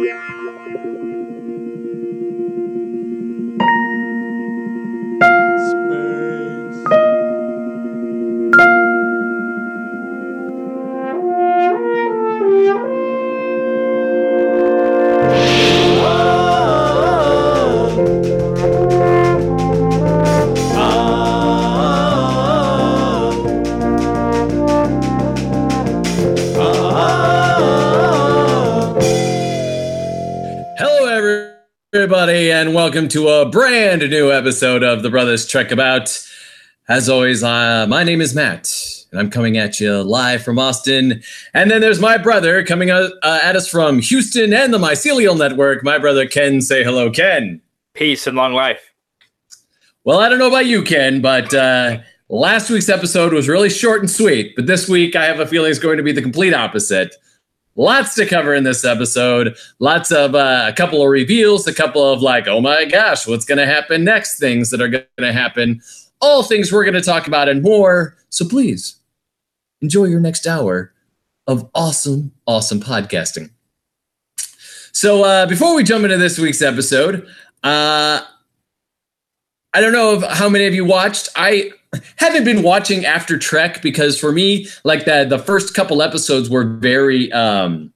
Hello, everybody, and welcome to a brand new episode of the Brothers Trek About. As always, uh, my name is Matt, and I'm coming at you live from Austin. And then there's my brother coming uh, at us from Houston and the Mycelial Network. My brother Ken, say hello, Ken. Peace and long life. Well, I don't know about you, Ken, but uh, last week's episode was really short and sweet. But this week, I have a feeling it's going to be the complete opposite. Lots to cover in this episode. Lots of uh, a couple of reveals, a couple of like, oh my gosh, what's going to happen next? Things that are going to happen. All things we're going to talk about and more. So please enjoy your next hour of awesome, awesome podcasting. So uh, before we jump into this week's episode, uh, I don't know if, how many of you watched. I haven't been watching after Trek because for me, like the the first couple episodes were very um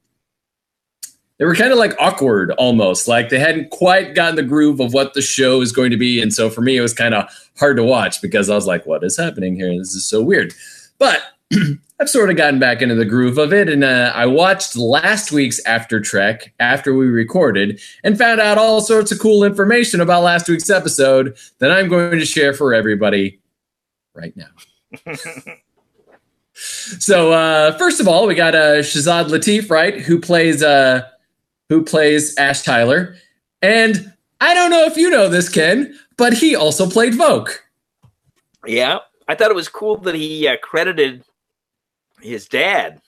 they were kind of like awkward almost. Like they hadn't quite gotten the groove of what the show is going to be. And so for me, it was kind of hard to watch because I was like, what is happening here? This is so weird. But I've sort of gotten back into the groove of it. And uh, I watched last week's After Trek after we recorded and found out all sorts of cool information about last week's episode that I'm going to share for everybody right now. so uh, first of all, we got uh, Shazad Latif, right, who plays uh, who plays Ash Tyler, and I don't know if you know this, Ken, but he also played Voq. Yeah, I thought it was cool that he uh, credited his dad.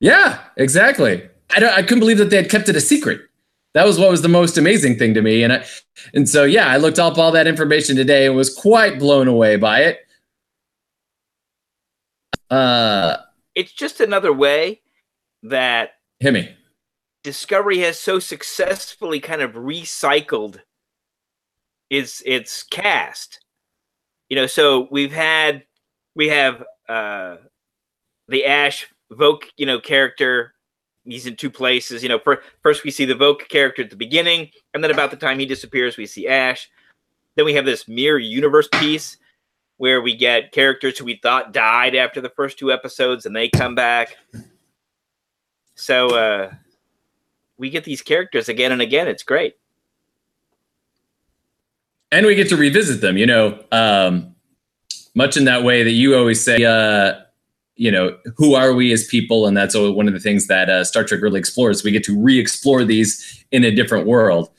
Yeah, exactly. I don't. I couldn't believe that they had kept it a secret. That was what was the most amazing thing to me, and I, and so yeah, I looked up all that information today and was quite blown away by it. Uh, It's just another way that hit me. Discovery has so successfully kind of recycled its its cast. You know, so we've had we have uh the Ash Voq, you know, character. He's in two places. You know, per, first we see the Voq character at the beginning, and then about the time he disappears, we see Ash. Then we have this mirror universe piece where we get characters who we thought died after the first two episodes, and they come back. So uh, we get these characters again and again. It's great. and we get to revisit them you know um much in that way that you always say uh you know who are we as people and that's one of the things that uh, star trek really explores we get to re-explore these in a different world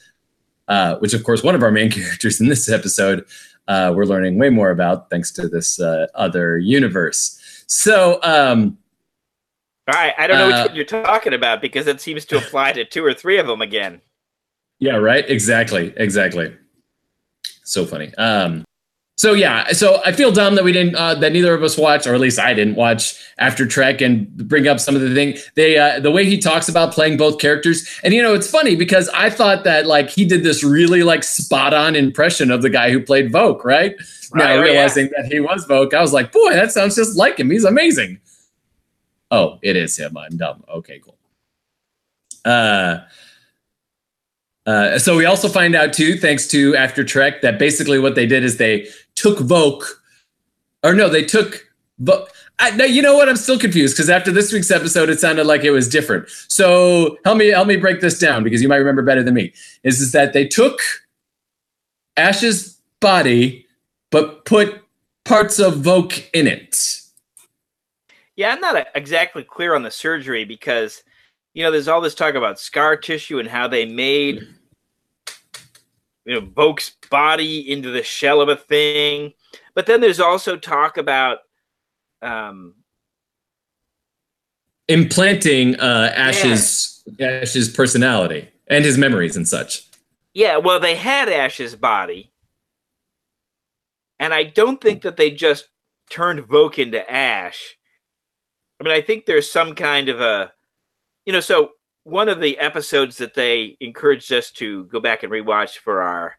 uh, which of course one of our main characters in this episode uh, we're learning way more about thanks to this uh, other universe so um All right, I don't know Uh, one you're talking about because it seems to apply to two or three of them again. Yeah, right. Exactly. Exactly. So funny. Um, so yeah, so I feel dumb that we didn't, uh, that neither of us watched, or at least I didn't watch After Trek and bring up some of the thing they, uh, the way he talks about playing both characters, and you know, it's funny because I thought that like he did this really like spot on impression of the guy who played Voq, right? Right, now oh, yeah. realizing that he was Voq, I was like, boy, that sounds just like him. He's amazing. Oh, it is him. I'm dumb. Okay, cool. Uh, uh, so we also find out too, thanks to After Trek, that basically what they did is they took Voq, or no, they took Voq. I, no, you know what? I'm still confused because after this week's episode, it sounded like it was different. So help me, help me break this down because you might remember better than me. Is is that they took Ash's body, but put parts of Voq in it. Yeah, I'm not exactly clear on the surgery because, you know, there's all this talk about scar tissue and how they made, you know, Voq's body into the shell of a thing. But then there's also talk about, um, implanting uh, Ash's Ash's personality and his memories and such. yeah, well, they had Ash's body. And I don't think that they just turned Voq into Ash. I mean, I think there's some kind of a, you know, so one of the episodes that they encouraged us to go back and rewatch for our